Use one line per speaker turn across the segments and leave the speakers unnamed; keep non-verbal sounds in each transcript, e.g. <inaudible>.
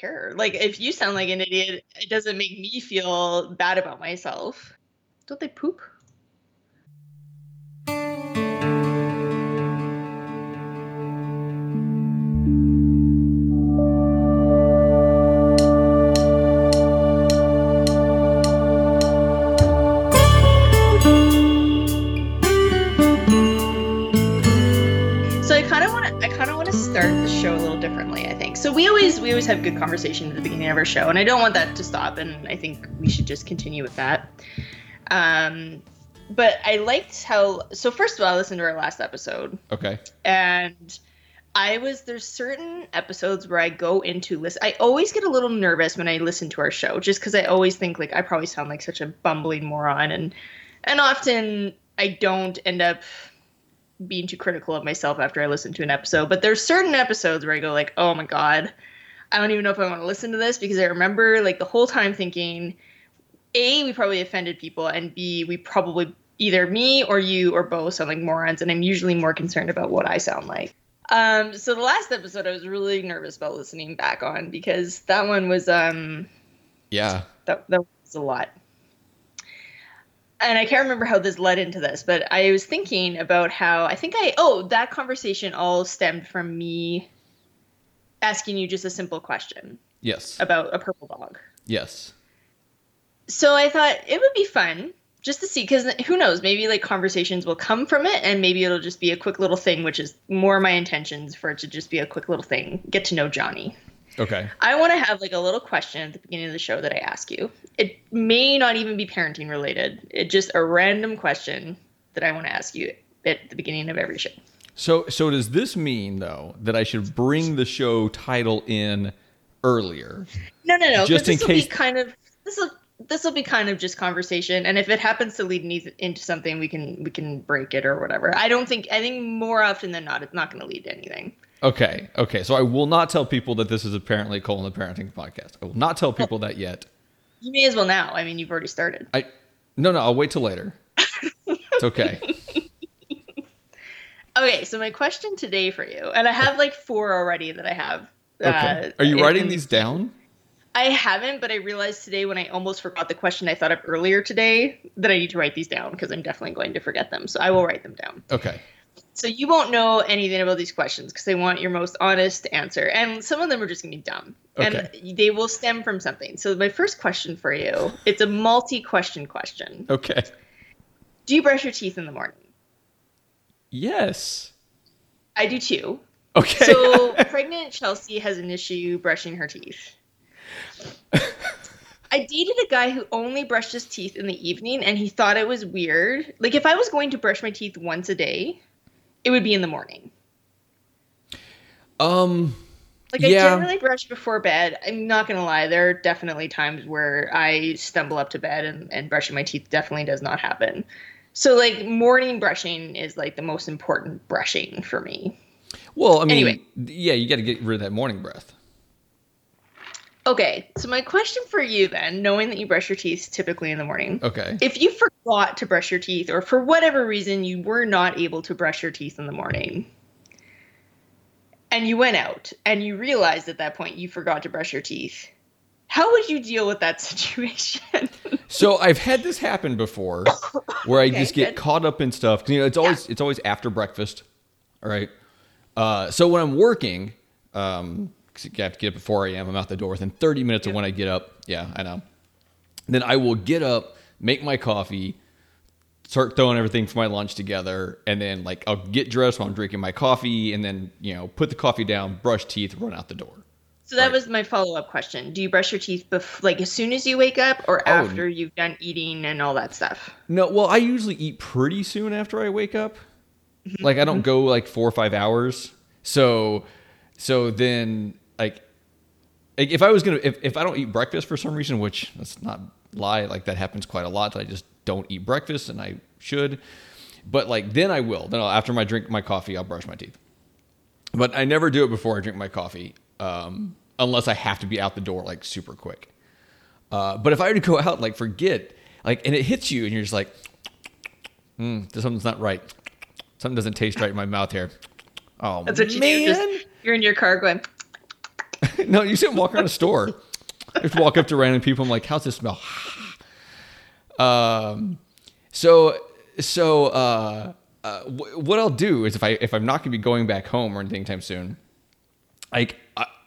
care. Like if you sound like an idiot, it doesn't make me feel bad about myself. Don't they poop? Always have good conversation at the beginning of our show and I don't want that to stop and I think we should just continue with that. Um but I liked how so first of all I listened to our last episode
Okay.
and I was there's certain episodes where I go into listen. I always get a little nervous when I listen to our show, just because I always think like I probably sound like such a bumbling moron, and and often I don't end up being too critical of myself after I listen to an episode. But there's certain episodes where I go like, oh my god, I don't even know if I want to listen to this because I remember like the whole time thinking, a we probably offended people, and b we probably either me or you or both sound like morons, and I'm usually more concerned about what I sound like. Um, so the last episode I was really nervous about listening back on because that one was um
Yeah.
that, that was a lot. And I can't remember how this led into this, but I was thinking about how I think I oh that conversation all stemmed from me asking you just a simple question
Yes.
about a purple dog.
Yes.
So I thought it would be fun just to see because who knows maybe like conversations will come from it and maybe it'll just be a quick little thing which is more my intentions for it to just be a quick little thing get to know Jonny
Okay.
i want to have like a little question at the beginning of the show that i ask you it may not even be parenting related it's just a random question that i want to ask you at the beginning of every show
So so does this mean though that I should bring the show title in earlier?
no no no.
Just in
this will be
case-
kind of this will this will be kind of just conversation and if it happens to lead me into something we can we can break it or whatever i don't think i think more often than not it's not going to lead to anything
Okay. Okay. So I will not tell people that this is apparently Colin the Parenting Podcast. I will not tell people that yet.
you may as well now i mean you've already started
I no no. I'll wait till later. It's okay. <laughs>
okay so my question today for you and i have like four already that i have
Okay.
uh,
Are you
in-
writing these down?
I haven't, but I realized today when I almost forgot the question I thought of earlier today that I need to write these down because I'm definitely going to forget them. So I will write them down.
Okay.
So you won't know anything about these questions because I want your most honest answer. And some of them are just going to be dumb.
Okay.
And they will stem from something. So my first question for you, it's a multi-question question.
Okay.
Do you brush your teeth in the morning?
Yes.
I do too.
Okay.
So <laughs> pregnant Chelsey has an issue brushing her teeth. <laughs> I dated a guy who only brushed his teeth in the evening and he thought it was weird. Like if I was going to brush my teeth once a day, it would be in the morning.
um.
Like I
Yeah.
generally brush before bed. I'm not gonna lie, there are definitely times where I stumble up to bed and, and brushing my teeth definitely does not happen. So like morning brushing is like the most important brushing for me.
Well, I mean,
Anyway.
yeah, you got to get rid of that morning breath.
Okay, so my question for you then, knowing that you brush your teeth typically in the morning,
Okay.
if you forgot to brush your teeth or for whatever reason you were not able to brush your teeth in the morning and you went out and you realized at that point you forgot to brush your teeth how would you deal with that <laughs> situation
So I've had this happen before, <coughs> where I
Okay,
just get
good.
caught up in stuff. You know, it's always it's always after breakfast. All right. Uh, so when I'm working, um, you have to get up at 4 a.m. I'm out the door within 30 minutes of when I get up. Yeah, I know. Then I will get up, make my coffee, start throwing everything for my lunch together, and then like I'll get dressed while I'm drinking my coffee, and then you know put the coffee down, brush teeth, run out the door.
So that
Right.
was my follow-up question do you brush your teeth bef- like as soon as you wake up or
Oh,
after you've done eating and all that stuff
No, well, I usually eat pretty soon after I wake up. Like I don't go like four or five hours. So, so then like, if I was gonna if, if I don't eat breakfast for some reason, which let's not lie, like that happens quite a lot. I just don't eat breakfast and I should. But like then I will. Then I'll, after my drink my coffee, I'll brush my teeth. But I never do it before I drink my coffee, um, unless I have to be out the door like super quick. Uh, but if I were to go out like forget, like, and it hits you, and you're just like, hmm, something's not right. Something doesn't taste right in my mouth here. Oh
that's what you
man,
do just you're in your car going <laughs>
no, you him walk around a store. I have to walk up to random people. I'm like, how's this smell? <sighs> um, so so uh, uh, what I'll do is if I if I'm not gonna be going back home or anything time soon, like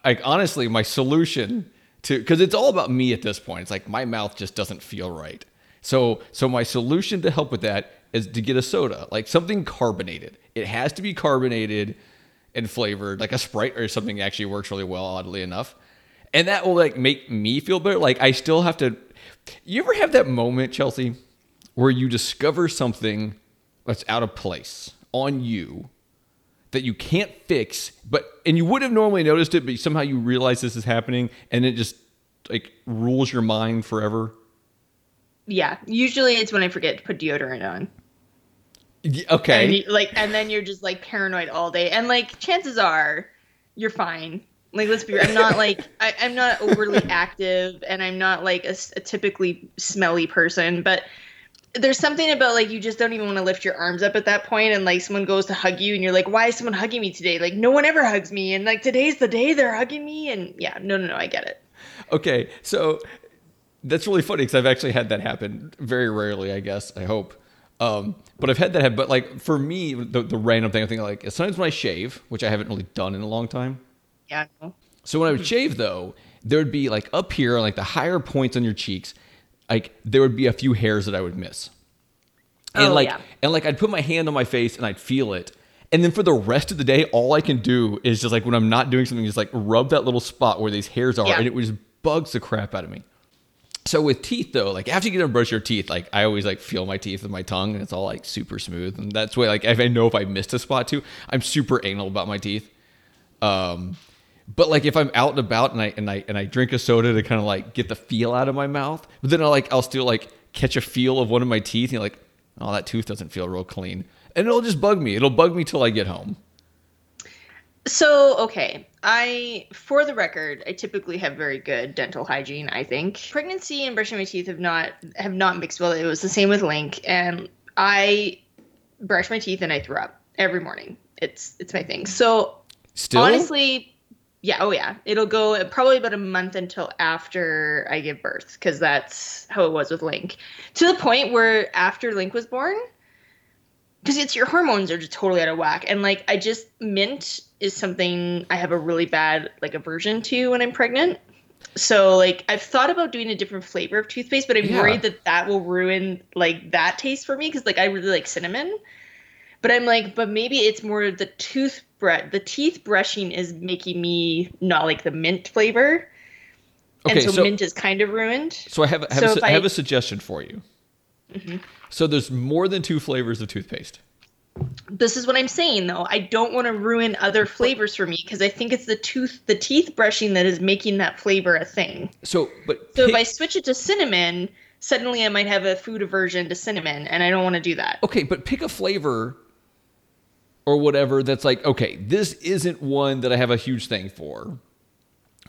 like honestly, my solution to because it's all about me at this point. It's like my mouth just doesn't feel right. So so my solution to help with that is to get a soda, like something carbonated. It has to be carbonated and flavored, like a Sprite or something actually works really well, oddly enough. And that will like make me feel better. Like I still have to. You ever have that moment, Chelsey, where you discover something that's out of place on you that you can't fix, but and you would have normally noticed it, but somehow you realize this is happening, and it just like rules your mind forever.
Yeah, usually it's when I forget to put deodorant on.
Okay.
And you, like, and then you're just like paranoid all day, and like chances are, you're fine. Like, let's be. I'm not like I, am not overly active, and I'm not like a, a typically smelly person, but there's something about like you just don't even want to lift your arms up at that point and like someone goes to hug you and you're like why is someone hugging me today? Like no one ever hugs me and like today's the day they're hugging me and yeah no no no i get it.
Okay so that's really funny because i've actually had that happen very rarely i guess i hope. Um, but i've had that happen but like for me the, the random thing i think like sometimes when i shave which i haven't really done in a long time
yeah
so when i would shave though there would be like up here like the higher points on your cheeks like there would be a few hairs that I would miss. And
oh,
like
yeah.
and like I'd put my hand on my face and I'd feel it. And then for the rest of the day, all I can do is just like when I'm not doing something, just like rub that little spot where these hairs are,
Yeah.
and it just bugs the crap out of me. So with teeth though, like after you get done brush your teeth, like I always like feel my teeth with my tongue, and it's all like super smooth. And that's why like if I know if I missed a spot too, I'm super anal about my teeth. Um, but like if I'm out and about and I and I and I drink a soda to kind of like get the feel out of my mouth, but then I like I'll still like catch a feel of one of my teeth, and you're like, oh, that tooth doesn't feel real clean, and it'll just bug me. It'll bug me till I get home.
So, okay. I, for the record, I typically have very good dental hygiene, I think. Pregnancy and brushing my teeth have not have not mixed well. It was the same with Link and I brush my teeth and I throw up every morning. It's it's my thing. So,
Still,
honestly, yeah, oh yeah. It'll go probably about a month until after I give birth cuz that's how it was with Link. To the point where after Link was born, because it's your hormones are just totally out of whack and like i just mint is something i have a really bad like aversion to when i'm pregnant so like i've thought about doing a different flavor of toothpaste but i'm
Yeah.
worried that that will ruin like that taste for me because like i really like cinnamon but i'm like but maybe it's more the tooth bre- the teeth brushing is making me not like the mint flavor
Okay,
and so,
so-
mint is kind of ruined
so I have I have,
So
a, su-
if
I have
I-
a suggestion for you.
Mm-hmm.
So there's more than two flavors of toothpaste.
this is what I'm saying though. I don't want to ruin other flavors for me because I think it's the tooth, the teeth brushing that is making that flavor a thing.
So, but
So if I switch it to cinnamon, suddenly I might have a food aversion to cinnamon, and I don't want to do that.
okay, but pick a flavor or whatever that's like, okay, this isn't one that I have a huge thing for.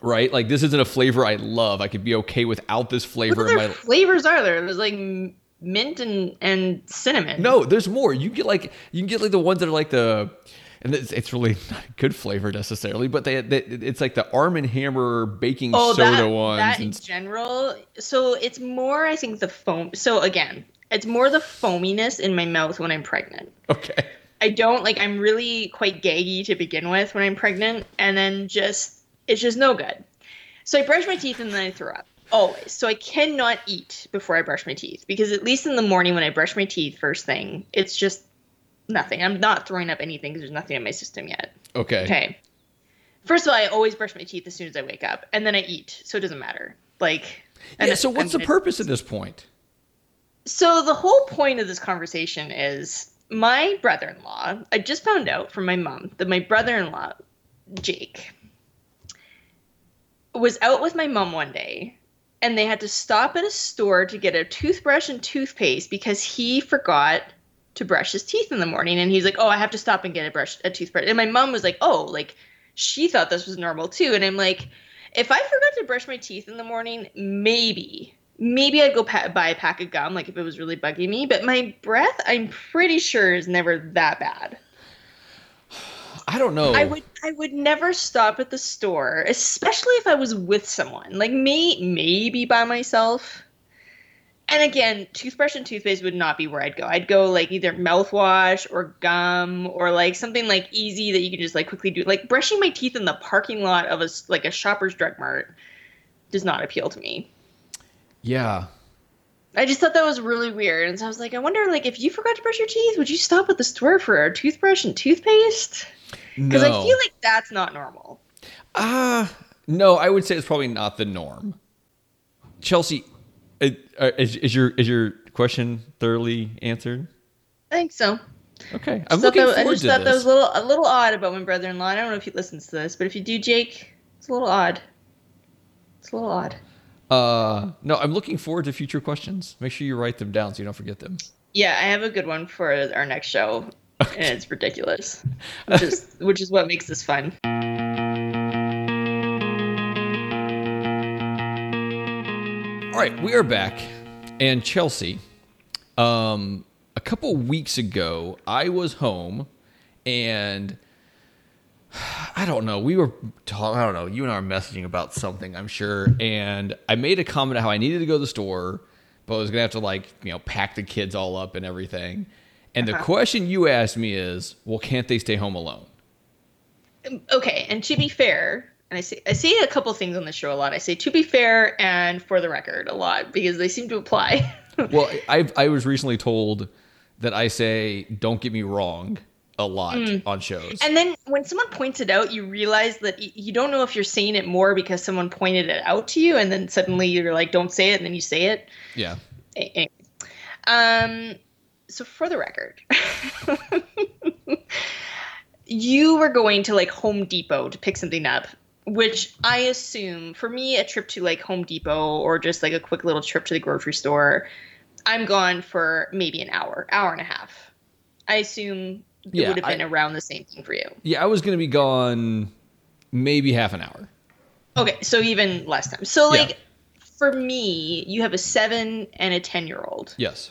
Right? Like this isn't a flavor I love. I could be okay without this
What
flavor in
other
my
flavors are there? There's like mint and and cinnamon.
No, there's more. You get like you can get like the ones that are like the and it's, it's really <laughs> not a good flavor necessarily, but they, they it's like the Arm and Hammer baking
Oh,
soda
that,
ones
that in general. So it's more, I think, the foam. So again, it's more the foaminess in my mouth when I'm pregnant.
okay.
I don't like I'm really quite gaggy to begin with when I'm pregnant and then just it's just no good. So I brush my teeth and then I throw up. Always. So I cannot eat before I brush my teeth because at least in the morning when I brush my teeth first thing, it's just nothing. I'm not throwing up anything because there's nothing in my system yet.
Okay.
Okay. First of all, I always brush my teeth as soon as I wake up and then I eat. So it doesn't matter. Like and
Yeah, so what's the
I'm-
purpose at this point?
so the whole point of this conversation is my brother-in-law. I just found out from my mom that my brother-in-law, Jake, was out with my mom one day and they had to stop at a store to get a toothbrush and toothpaste because he forgot to brush his teeth in the morning and he's like, "Oh, I have to stop and get a brush a toothbrush." And my mom was like, "Oh, like she thought this was normal too." And I'm like, if I forgot to brush my teeth in the morning, maybe, maybe I'd go pa- buy a pack of gum, like if it was really bugging me. But my breath, I'm pretty sure, is never that bad. <sighs>
I don't know.
I would I would never stop at the store, especially if I was with someone. Like me, maybe by myself. And again, toothbrush and toothpaste would not be where I'd go. I'd go like either mouthwash or gum or like something like easy that you can just like quickly do. Like brushing my teeth in the parking lot of a like a Shoppers Drug Mart does not appeal to me.
Yeah.
I just thought that was really weird, and so I was like, I wonder, like, if you forgot to brush your teeth, would you stop at the store for a toothbrush and toothpaste? Because
No.
I feel like that's not normal.
Ah, no, I would say it's probably not the norm. Chelsey, uh, uh, is, is your is your question thoroughly answered?
I think so.
Okay, I'm looking
that, I just
to
thought that was a little a little odd about my brother-in-law. I don't know if he listens to this, but if you do, Jake, it's a little odd. It's a little odd.
Uh, no, I'm looking forward to future questions. Make sure you write them down so you don't forget them.
Yeah, I have a good one for our next show, and it's ridiculous, which is <laughs> which is what makes this fun.
All right, we are back, and Chelsey. Um, a couple weeks ago, I was home, and <sighs> I don't know. We were talking. I don't know. You and I were messaging about something, I'm sure, and I made a comment how I needed to go to the store, but I was gonna have to like you know pack the kids all up and everything. And the
Uh-huh.
question you asked me is, well, can't they stay home alone?
Okay, and to be fair, and I say I say a couple things on the show a lot. I say to be fair and for the record a lot because they seem to apply.
Well, I I was recently told that I say "don't get me wrong" a lot on shows.
And then when someone points it out, you realize that y- you don't know if you're saying it more because someone pointed it out to you, and then suddenly you're like, "Don't say it," and then you say it.
yeah.
Anyway. Um. So for the record, <laughs> you were going to like Home Depot to pick something up, which I assume for me a trip to like Home Depot or just like a quick little trip to the grocery store, I'm gone for maybe an hour, hour and a half. I assume it
Yeah,
would have been
I-
around the same thing for you.
Yeah, I was going to be gone maybe half an hour.
Okay, so even less time. So
Yeah.
like for me, you have a seven and a ten year old.
Yes.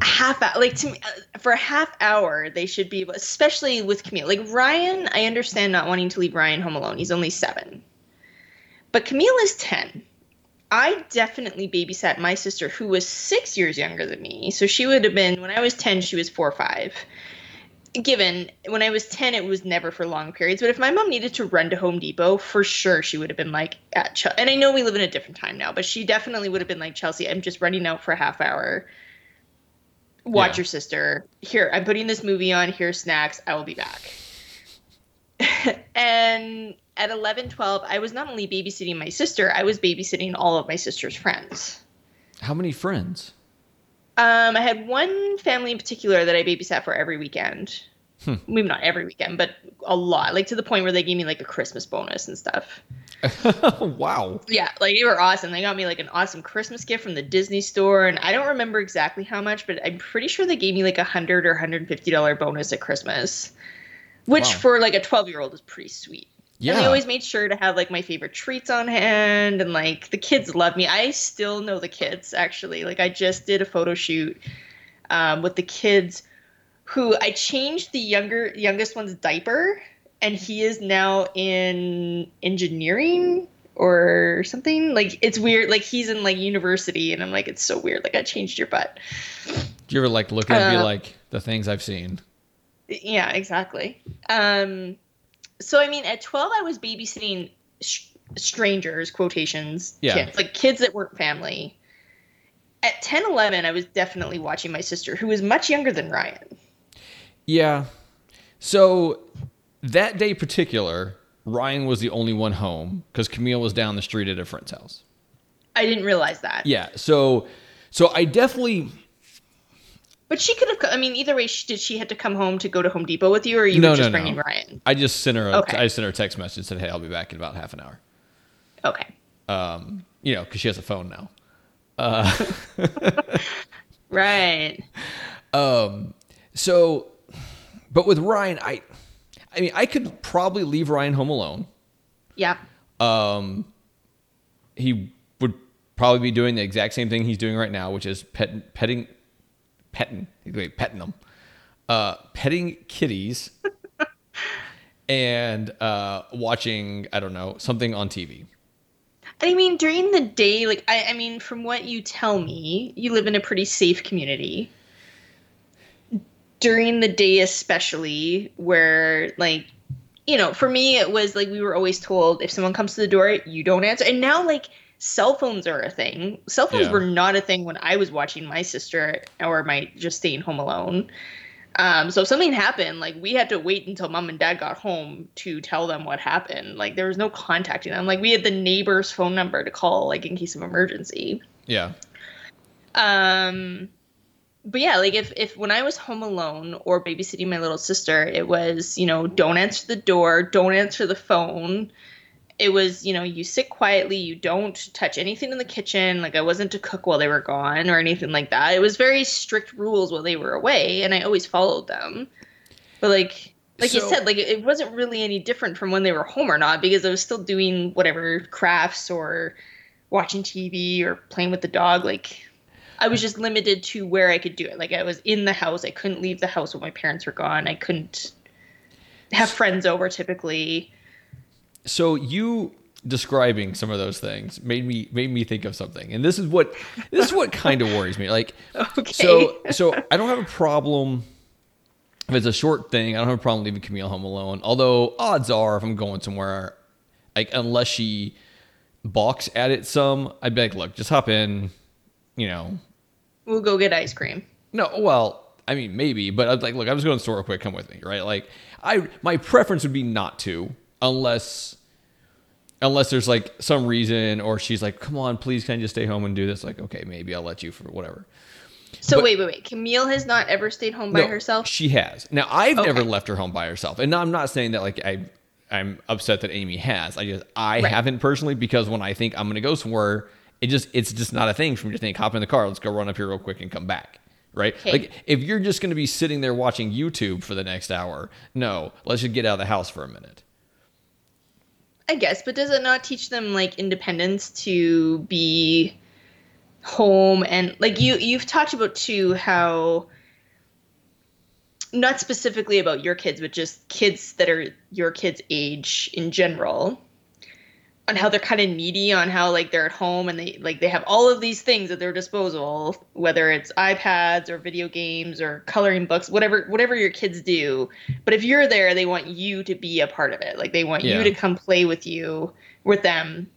Half hour, like to me, uh, for a half hour, they should be, especially with Camille. Like Ryan, I understand not wanting to leave Ryan home alone. He's only seven, but Camille is ten. I definitely babysat my sister, who was six years younger than me. So she would have been when I was ten, she was four or five. Given when I was 10, it was never for long periods. But if my mom needed to run to Home Depot, for sure she would have been like, at Ch- and I know we live in a different time now, but she definitely would have been like, Chelsey, I'm just running out for a half hour. Watch
Yeah.
your sister. Here, I'm putting this movie on. Here's snacks. I will be back. <laughs> and at 11, 12, I was not only babysitting my sister, I was babysitting all of my sister's friends.
How many friends?
Um, I had one family in particular that I babysat for every weekend.
Hmm.
Maybe not every weekend, but a lot. Like to the point where they gave me like a Christmas bonus and stuff. <laughs>
wow.
Yeah, like they were awesome. They got me like an awesome Christmas gift from the Disney store, and I don't remember exactly how much, but I'm pretty sure they gave me like a hundred or hundred fifty dollar bonus at Christmas, which
Wow.
for like a twelve year old is pretty sweet.
Yeah.
And they always made sure to have like my favorite treats on hand and like the kids love me. I still know the kids actually. Like I just did a photo shoot um, with the kids who I changed the younger youngest one's diaper and he is now in engineering or something. Like it's weird. Like he's in like university and I'm like it's so weird. Like I changed your butt.
Do you ever like look at and be
Uh,
like the things I've seen?
Yeah, exactly. Um, so I mean, at twelve, I was babysitting sh- strangers, quotations,
Yeah.
kids, like kids that weren't family. At 10, 11, I was definitely watching my sister, who was much younger than Ryan.
Yeah. So that day particular, Ryan was the only one home because Camille was down the street at a friend's house.
I didn't realize that.
Yeah. So so I definitely
But she could have. I mean, either way, she, did she had to come home to go to Home Depot with you, or you
No,
were just
no, no.
bringing Ryan?
I just sent her a,
Okay.
I sent her a text message and said, "Hey, I'll be back in about half an hour."
Okay.
Um, you know, because she has a phone now. <laughs> <laughs>
Right.
Um, so, but with Ryan, I, I mean, I could probably leave Ryan home alone.
Yeah.
Um, he would probably be doing the exact same thing he's doing right now, which is pet, petting, petting, wait, petting them. uh, petting kitties, <laughs> and uh, watching I don't know something on TV.
I mean, during the day, like I, I mean, from what you tell me, you live in a pretty safe community. During the day, especially, where like, you know, for me, it was like we were always told if someone comes to the door, you don't answer. And now, like, cell phones are a thing. Cell phones
Yeah.
were not a thing when I was watching my sister or my just staying home alone. Um, so if something happened, like we had to wait until mom and dad got home to tell them what happened. Like there was no contacting them. Like we had the neighbor's phone number to call, like in case of emergency.
Yeah.
Um, but yeah, like if if when I was home alone or babysitting my little sister, it was you know don't answer the door, don't answer the phone. It was you know you sit quietly, you don't touch anything in the kitchen. Like I wasn't to cook while they were gone or anything like that. It was very strict rules while they were away, and I always followed them. But like like you said, like it wasn't really any different from when they were home or not because I was still doing whatever crafts or watching TV or playing with the dog. Like I was just limited to where I could do it. Like I was in the house. I couldn't leave the house when my parents were gone. I couldn't have friends over typically.
So you describing some of those things made me made me think of something, and this is what this is what kind of <laughs> worries me. Like,
Okay.
so so I don't have a problem if it's a short thing. I don't have a problem leaving Camille home alone. Although odds are, if I'm going somewhere, like unless she balks at it some, I'd be like, look, just hop in. You know,
we'll go get ice cream.
no, well, I mean maybe, but I'd like, look, I was going to the store real quick. Come with me, right? Like, I my preference would be not to, unless unless there's like some reason, or she's like, come on, please, can I just stay home and do this? Like, okay, maybe I'll let you for whatever.
So
But-
wait, wait, wait. Camille has not ever stayed home by
No,
herself.
She has. Now I've
Okay.
never left her home by herself, and I'm not saying that like I. I'm upset that Amy has. I just I
Right.
haven't personally because when I think I'm gonna go somewhere, it just it's just not a thing for me to think hop in the car, let's go run up here real quick and come back. Right?
Okay.
Like if you're just gonna be sitting there watching YouTube for the next hour, no, let's just get out of the house for a minute.
I guess, but does it not teach them like independence to be home and like you you've talked about too how not specifically about your kids but just kids that are your kids age in general on how they're kind of needy on how like they're at home and they like they have all of these things at their disposal whether it's iPads or video games or coloring books whatever whatever your kids do but if you're there they want you to be a part of it like they want
Yeah.
you to come play with you with them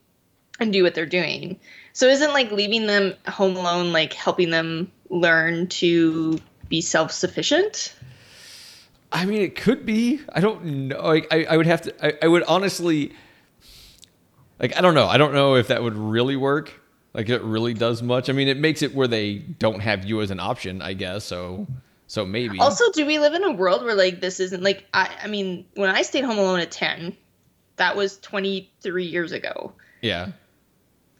and do what they're doing so isn't like leaving them home alone like helping them learn to be self-sufficient
I mean, it could be. I don't know. Like, I, I would have to. I, I would honestly. Like, I don't know. I don't know if that would really work. Like, it really does much. I mean, it makes it where they don't have you as an option, I guess. So, so maybe.
Also, do we live in a world where like this isn't like I I mean, when I stayed home alone at 10, that was 23 years ago.
yeah.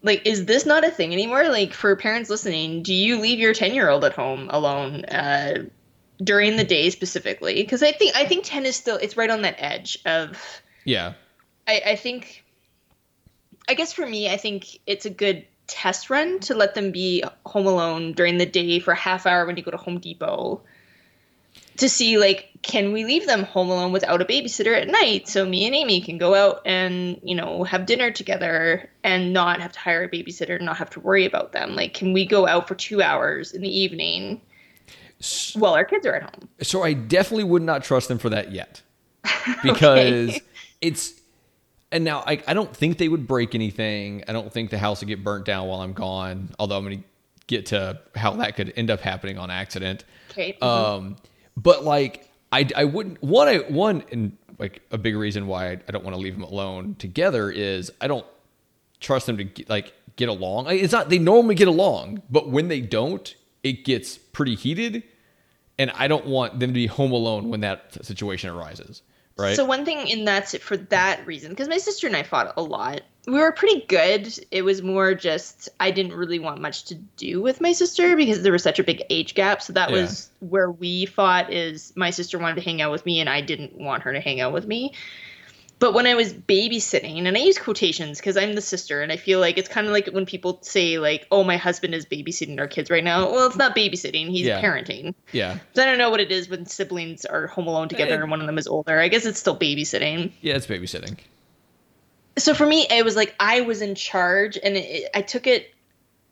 Like is this not a thing anymore? Like for parents listening, do you leave your 10-year-old at home alone uh during the day specifically? Cuz I think I think 10 is still it's right on that edge of
Yeah.
I, I think I guess for me, I think it's a good test run to let them be home alone during the day for a half hour when you go to Home Depot to see like can we leave them home alone without a babysitter at night so me and Amy can go out and you know have dinner together and not have to hire a babysitter and not have to worry about them like can we go out for 2 hours in the evening while our kids are at home
So I definitely would not trust them for that yet, <laughs> because it's. And now I, I don't think they would break anything. I don't think the house would get burnt down while I'm gone. Although I'm going to get to how that could end up happening on accident.
okay
Um, but like I, I wouldn't one I one and like a big reason why I, I don't want to leave them alone together is I don't trust them to get, like get along. It's not they normally get along, but when they don't, it gets pretty heated, and I don't want them to be home alone when that situation arises. Right?
So one thing in that's for that reason, because my sister and I fought a lot. We were pretty good. It was more just I didn't really want much to do with my sister because there was such a big age gap. So that
Yeah.
was where we fought. Is my sister wanted to hang out with me and I didn't want her to hang out with me. But when I was babysitting, and I use quotations because I'm the sister, and I feel like it's kind of like when people say like, "Oh, my husband is babysitting our kids right now." Well, it's not babysitting; he's
Yeah.
parenting.
Yeah.
So I don't know what it is when siblings are home alone together
Eh.
and one of them is older. I guess it's still babysitting.
Yeah, it's babysitting.
So for me, it was like I was in charge, and it, I took it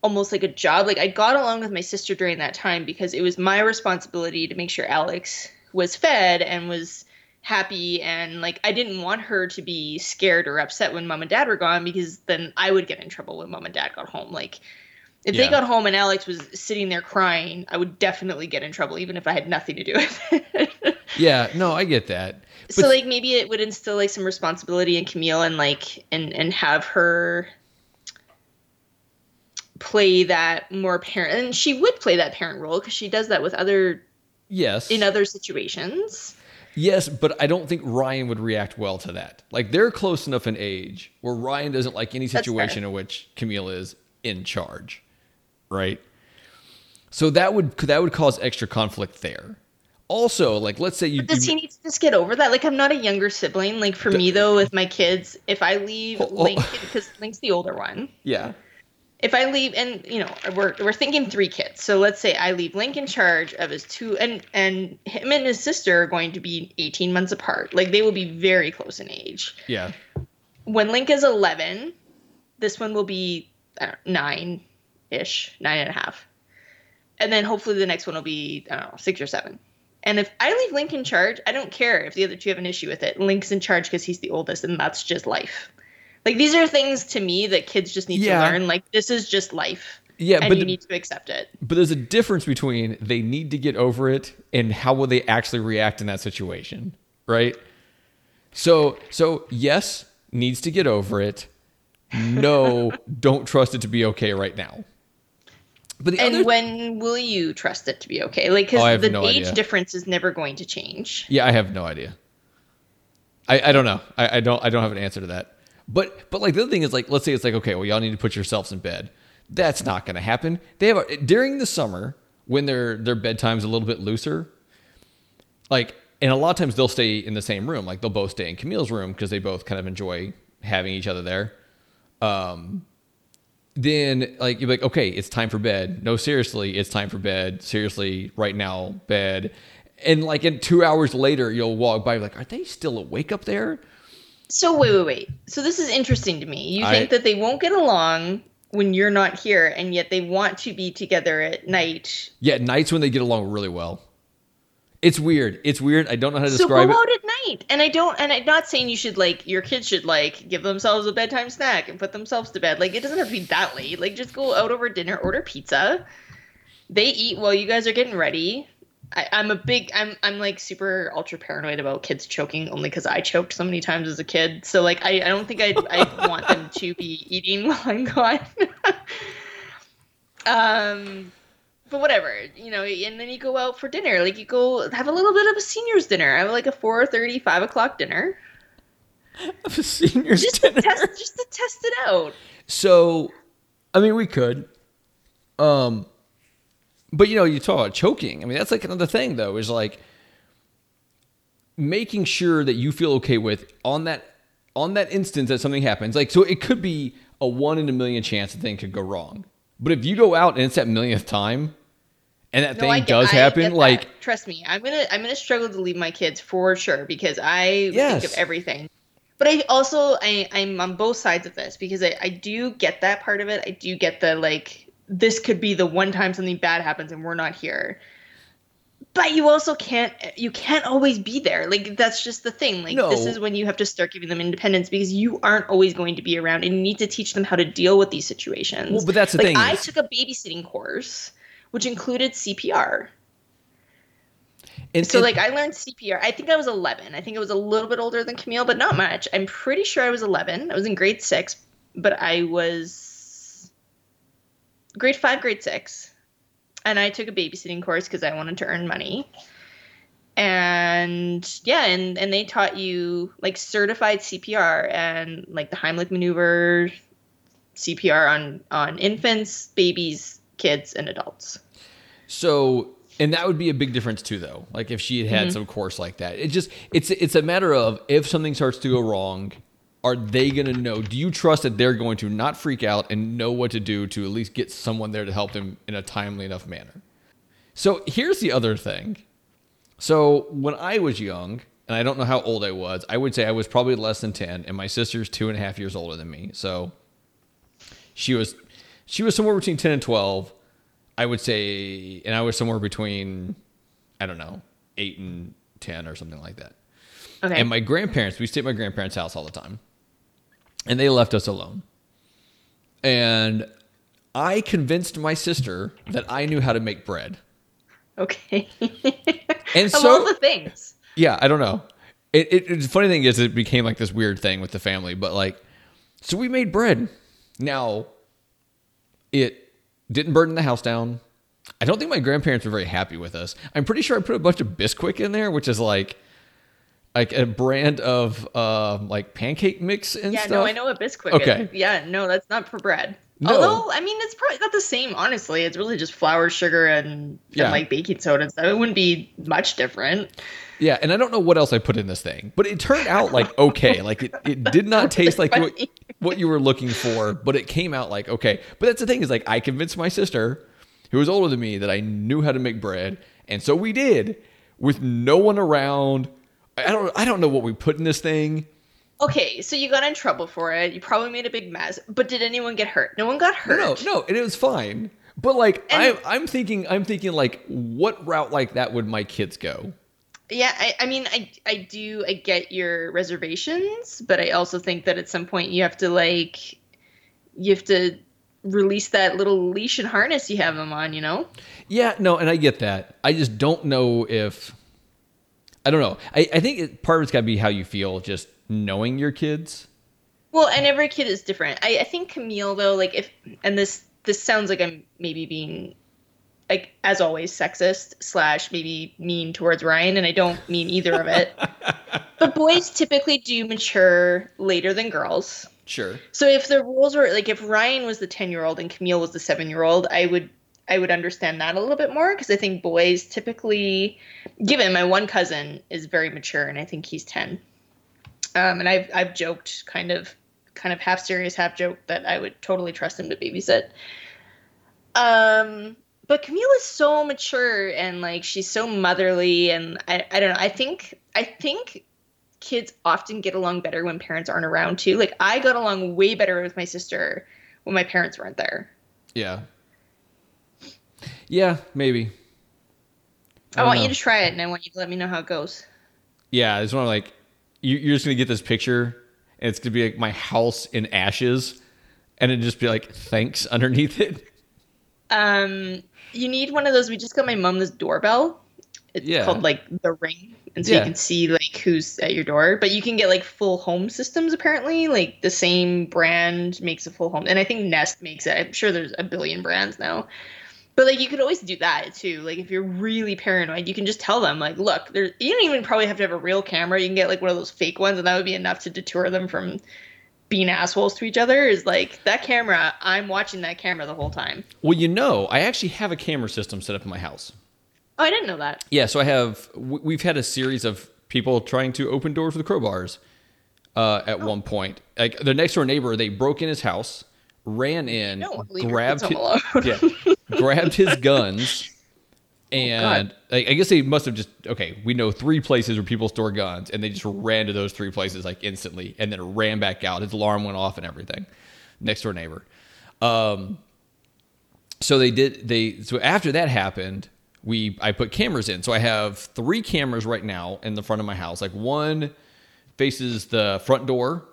almost like a job. Like I got along with my sister during that time because it was my responsibility to make sure Alex was fed and was happy and like I didn't want her to be scared or upset when mom and dad were gone because then I would get in trouble when mom and dad got home. Like if
Yeah.
they got home and Alex was sitting there crying, I would definitely get in trouble even if I had nothing to do with <laughs> it.
Yeah, no, I get that.
so like maybe it would instill like some responsibility in Camille and like and and have her play that more parent and she would play that parent role because she does that with other
Yes.
in other situations
Yes, but I don't think Ryan would react well to that. Like they're close enough in age where Ryan doesn't like any situation in which Camille is in charge, right? So that would that would cause extra conflict there. Also, like let's say you,
but does
you
he need to just get over that like i'm not a younger sibling like for me though with my kids if i leave
Oh, oh.
lincoln because link's the older one
yeah
if I leave, and you know, we're we're thinking three kids. So let's say I leave Link in charge of his two, and and him and his sister are going to be 18 months apart. Like they will be very close in age.
yeah
When Link is 11, this one will be know, nine, ish, nine and a half, and then hopefully the next one will be I don't know six or seven. And if I leave Link in charge, I don't care if the other two have an issue with it. Link's in charge because he's the oldest, and that's just life. Like these are things to me that kids just need
Yeah.
to learn. Like this is just life.
yeah,
and
but
you need to accept it.
but there's a difference between they need to get over it and how will they actually react in that situation, right? So so yes, needs to get over it. No, <laughs> don't trust it to be okay right now. But the
And
other
when will you trust it to be okay? Like,
Oh,
because
have
the
no
age
idea.
difference is never going to change.
Yeah, I have no idea. I, I don't know. I, I don't I don't have an answer to that. But but like the other thing is like let's say it's like okay, well y'all need to put yourselves in bed. That's not going to happen. They have a, during the summer when their their bedtime's a little bit looser. Like and a lot of times they'll stay in the same room. Like they'll both stay in Camille's room because they both kind of enjoy having each other there. Um then like you're like okay it's time for bed no seriously it's time for bed seriously right now bed and like in two hours later you'll walk by like are they still awake up there
So wait, wait, wait. So this is interesting to me. You
I-
think that they won't get along when you're not here, and yet they want to be together at night.
yeah nights when they get along really well it's weird it's weird i don't know how to
So go
describe it
out at night. And I don't. And I'm not saying you should like your kids should like give themselves a bedtime snack and put themselves to bed. Like it doesn't have to be that late. Like just go out over dinner, order pizza. They eat while you guys are getting ready. I, I'm a big. I'm I'm like super ultra paranoid about kids choking only because I choked so many times as a kid. So like I, I don't think I I <laughs> want them to be eating <laughs> while I'm gone. <laughs> um but whatever, you know, and then you go out for dinner. Like you go have a little bit of a seniors dinner. I have like a 4:30, 5 o'clock dinner.
Of a seniors
Just to
dinner
test just to test it out.
so i mean we could um but you know you talk about choking i mean that's like another thing though is like making sure that you feel okay with on that on that instance that something happens like so it could be a one in a million chance that thing could go wrong but if you go out and it's that millionth time and that
No,
thing
get-
does happen
get that.
like
trust me, I'm gonna I'm gonna struggle to leave my kids for sure because I
Yes.
think of everything. But I also I, I'm on both sides of this because I, I do get that part of it. I do get the like this could be the one time something bad happens and we're not here. But you also can't you can't always be there. Like that's just the thing. Like this is when you have to start giving them independence because you aren't always going to be around and you need to teach them how to deal with these situations.
well but that's the
like
thing
I took a babysitting course which included CPR.
and,
So
and-
like I learned CPR. I think I was 11. I think I was a little bit older than Camille, but not much. I'm pretty sure I was 11. I was in grade 6, but I was grade 5, grade 6. And I took a babysitting course cuz I wanted to earn money. And yeah, and and they taught you like certified CPR and like the Heimlich maneuver CPR on on infants, babies, kids and adults.
So And that would be a big difference too, though. Like if she had had
Mm-hmm.
some course like that, it just it's it's a matter of if something starts to go wrong, are they going to know? Do you trust that they're going to not freak out and know what to do to at least get someone there to help them in a timely enough manner? So here's the other thing. So when I was young, and I don't know how old I was, I would say I was probably less than ten, and my sister's two and a half years older than me. So she was she was somewhere between 10 and 12 i would say and i was somewhere between i don't know 8 and 10 or something like that
Okay.
and my grandparents we stayed at my grandparents house all the time and they left us alone and i convinced my sister that i knew how to make bread
okay. <laughs>
And
of
so-
all the things.
Yeah, I don't know. It, it, it- the funny thing is, it became like this weird thing with the family. But like, so we made bread. Now, it didn't burn the house down. I don't think my grandparents were very happy with us. I'm pretty sure I put a bunch of Bisquick in there, which is like like a brand of uh, like pancake mix and stuff.
Yeah,
stuff.
no, I know what Bisquick
Okay.
is. Yeah, no, that's not for bread.
No.
Although, I mean, it's probably not the same, honestly. It's really just flour, sugar, and,
Yeah.
and like baking soda and stuff. It wouldn't be much different.
Yeah, and I don't know what else I put in this thing, but it turned out <laughs> like okay. Like it, it did not taste like what, what you were looking for, but it came out like okay. But that's the thing is like I convinced my sister, who was older than me, that I knew how to make bread, and so we did with no one around. I don't I don't know what we put in this thing.
Okay, so you got in trouble for it. You probably made a big mess. But did anyone get hurt? No one got hurt.
no, and it was fine. But like I'm I'm thinking I'm thinking like what route like that would my kids go?
Yeah, I, I mean, I, I do, I get your reservations, but I also think that at some point you have to like, you have to release that little leash and harness you have them on, you know?
Yeah, no, and I get that. I just don't know if I don't know. I, I think it, part of it's got to be how you feel just knowing your kids.
Well, and every kid is different. I, I think Camille though, like if and this this sounds like I'm maybe being like as always sexist slash maybe mean towards Ryan, and I don't mean either of it. <laughs> but boys typically do mature later than girls.
Sure.
So if the rules were like if Ryan was the ten year old and Camille was the seven year old, I would I would understand that a little bit more because I think boys typically, given my one cousin is very mature and I think he's ten, um, and I've I've joked kind of kind of half serious half joke that I would totally trust him to babysit. Um, but Camille is so mature and like she's so motherly and I I don't know I think I think kids often get along better when parents aren't around too. Like I got along way better with my sister when my parents weren't there.
Yeah. Yeah, maybe.
I,
don't
want
know.
you to try it and I want you to let me know how it goes.
Yeah, I just want to like you, you're just gonna get this picture, and it's gonna be like my house in ashes, and it'd just be like thanks underneath it.
Um, you need one of those. We just got my mom this doorbell. It's
Yeah.
called like the ring, and so
Yeah.
you can see like who's at your door. But you can get like full home systems apparently. Like the same brand makes a full home, and I think Nest makes it. I'm sure there's a billion brands now. But like you could always do that too. Like if you're really paranoid, you can just tell them like, look, there. You don't even probably have to have a real camera. You can get like one of those fake ones, and that would be enough to deter them from being assholes to each other. Is like that camera. I'm watching that camera the whole time.
Well, you know, I actually have a camera system set up in my house.
Oh, I didn't know that.
Yeah, so I have. We've had a series of people trying to open doors with crowbars. Uh, at one point, like the next door neighbor, they broke in his house, ran in,
No,
grabbed his, yeah, <laughs> grabbed his guns, <laughs>
Oh,
and I guess they must have just okay. We know three places where people store guns, and they just ran to those three places like instantly, and then ran back out. His alarm went off and everything. Next door neighbor. Um, so they did they so after that happened we i put cameras in so i have three cameras right now in the front of my house like one faces the front door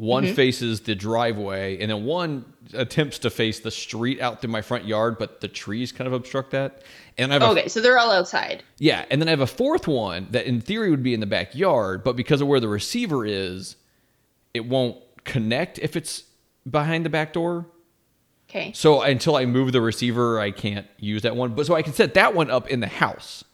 one mm-hmm. faces the driveway and then one attempts to face the street out through my front yard but the trees kind of obstruct that and i have a,
Okay, so they're all outside.
yeah and then i have a fourth one that in theory would be in the backyard but because of where the receiver is it won't connect if it's behind the back door
Okay.
so until I move the receiver, I can't use that one. But so I can set that one up in the house,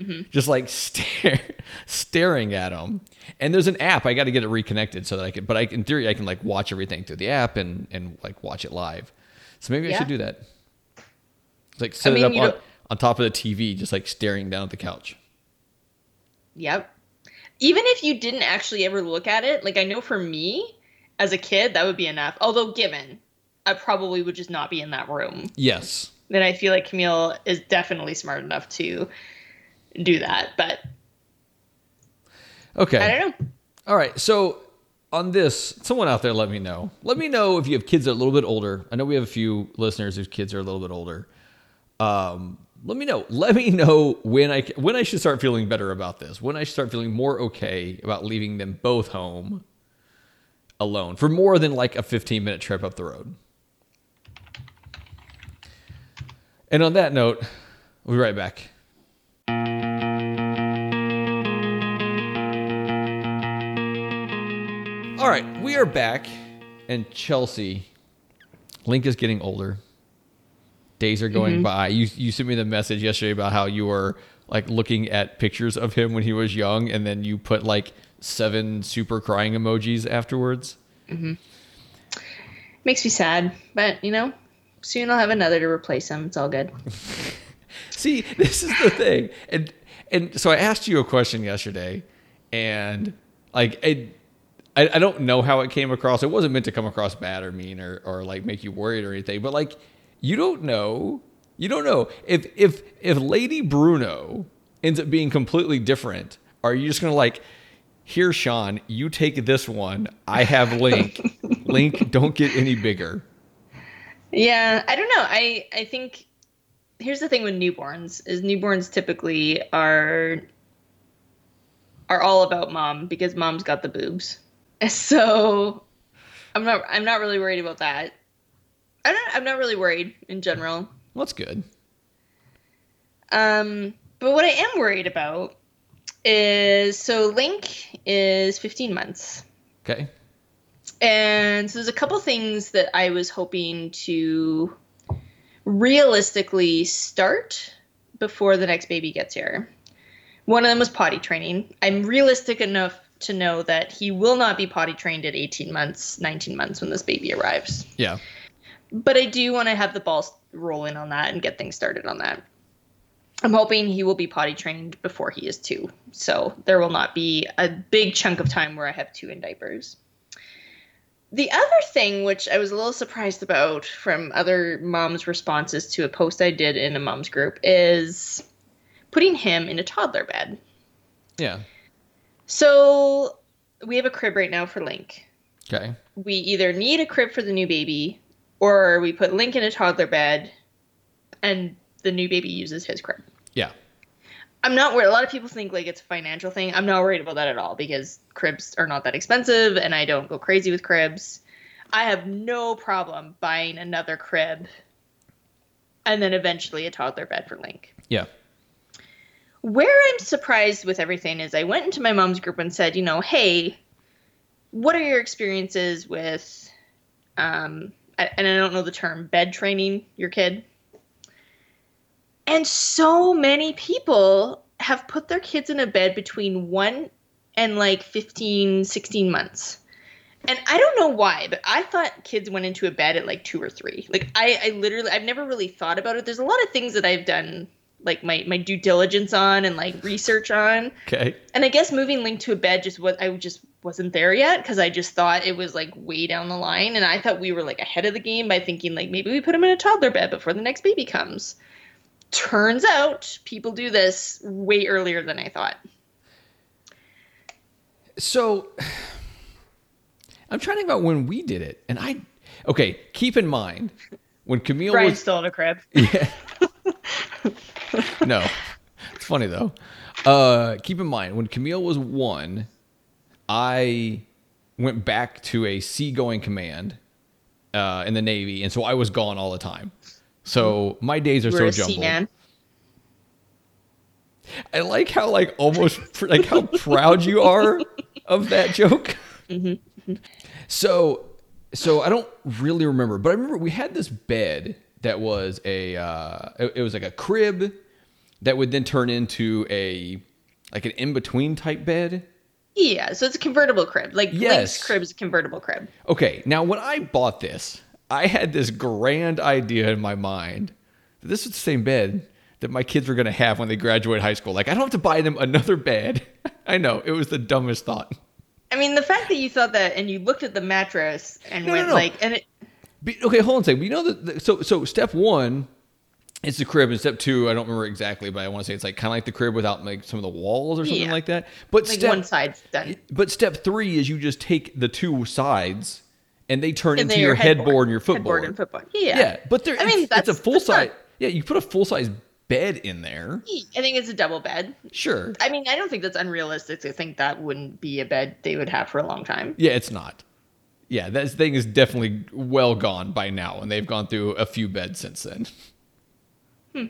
Mm-hmm. just like <laughs> stare, staring at them. And there's an app. I got to get it reconnected so that I can. But I, in theory, I can like watch everything through the app and and like watch it live. So maybe I should do that. Like set
mean,
it up on, on top of the TV, just like staring down at the couch.
Yep. Even if you didn't actually ever look at it, like I know for me as a kid, that would be enough. Although, given I probably would just not be in that room,
Yes.
then I feel like Camille is definitely smart enough to do that. But
Okay.
I don't know.
All right. So on this, someone out there, let me know. Let me know if you have kids that are a little bit older. I know we have a few listeners whose kids are a little bit older. Um, let me know. Let me know when I when I should start feeling better about this. When I should start feeling more okay about leaving them both home alone for more than like a 15 minute trip up the road. And on that note, we'll be right back. All right, we are back, and Chelsey, Link is getting older. Days are going mm-hmm. by. You you sent me the message yesterday about how you were like looking at pictures of him when he was young, and then you put like seven super crying emojis afterwards. Mm-hmm.
Makes me sad, but you know, soon I'll have another to replace him. It's all good. <laughs>
See, this is the thing, and and so I asked you a question yesterday, and like it, I I don't know how it came across. It wasn't meant to come across bad or mean or or like make you worried or anything, but like you don't know, you don't know if if if Lady Bruno ends up being completely different. Are you just gonna like? Here, Sean, you take this one. I have Link. <laughs> Link, don't get any bigger.
Yeah, I don't know. I I think here's the thing with newborns is newborns typically are are all about mom because mom's got the boobs. <laughs> So I'm not I'm not really worried about that. I don't I'm not really worried in general.
Well, that's good.
Um but what I am worried about is so Link is 15 months.
Okay.
And so there's a couple things that I was hoping to realistically start before the next baby gets here. One of them was potty training. I'm realistic enough to know that he will not be potty trained at 18 months, 19 months when this baby arrives.
Yeah.
But I do want to have the balls rolling on that and get things started on that. I'm hoping he will be potty trained before he is two. So there will not be a big chunk of time where I have two in diapers. The other thing, which I was a little surprised about from other moms' responses to a post I did in a mom's group, is putting him in a toddler bed.
Yeah.
So we have a crib right now for Link.
Okay.
we either need a crib for the new baby or we put Link in a toddler bed and the new baby uses his crib.
Yeah.
I'm not worried. A lot of people think like it's a financial thing. I'm not worried about that at all because cribs are not that expensive and I don't go crazy with cribs. I have no problem buying another crib and then eventually a toddler bed for Link.
Yeah.
Where I'm surprised with everything is I went into my mom's group and said, you know, hey, what are your experiences with, um, and I don't know the term, bed training your kid? And so many people have put their kids in a bed between one and like 15, 16 months. And I don't know why, but I thought kids went into a bed at like two or three. Like I, I literally, I've never really thought about it. There's a lot of things that I've done, like my my due diligence on and like research on.
Okay.
And I guess moving Link to a bed just was I just wasn't there yet because I just thought it was like way down the line, and I thought we were like ahead of the game by thinking like maybe we put him in a toddler bed before the next baby comes. Turns out people do this way earlier than I thought.
So I'm trying to think about when we did it, and I okay. Keep in mind when Camille
Brian's
was
still in a crib.
yeah. <laughs> <laughs> no, it's funny though. Uh, keep in mind when Camille was one, I went back to a seagoing command uh, in the Navy, and so I was gone all the time. So my days are
You
so jumbled.
seaman.
I like how like almost <laughs> like how proud you are of that joke. So so I don't really remember, but I remember we had this bed that was a uh, it, it was like a crib that would then turn into a like an in between type bed.
Yeah, so it's a convertible crib. Like
Yes.
Link's crib is a convertible crib.
Okay, now when I bought this, I had this grand idea in my mind that this was the same bed that my kids were going to have when they graduate high school. Like I don't have to buy them another bed. <laughs> I know it was the dumbest thought.
I mean, the fact that you thought that and you looked at the mattress and
No, no,
went
no.
like, and it,
Be, okay, hold on a second. We know that. The, so so step one, it's the crib, and step two, I don't remember exactly, but I want to say it's like kind of like the crib without like some of the walls or something
Yeah.
like that. But
like
step
one side's done.
but step three is you just take the two sides and they turn
And
into your headboard, and your footboard.
Headboard and footboard. Yeah.
Yeah, but there,
I mean,
it's, it's
that's-
a full
that's not-
size. Yeah, you put a full size bed in there.
I think it's a double bed.
Sure.
I mean, I don't think that's unrealistic to think that wouldn't be a bed they would have for a long time.
Yeah, it's not. Yeah, that thing is definitely well gone by now, and they've gone through a few beds since then. Hmm.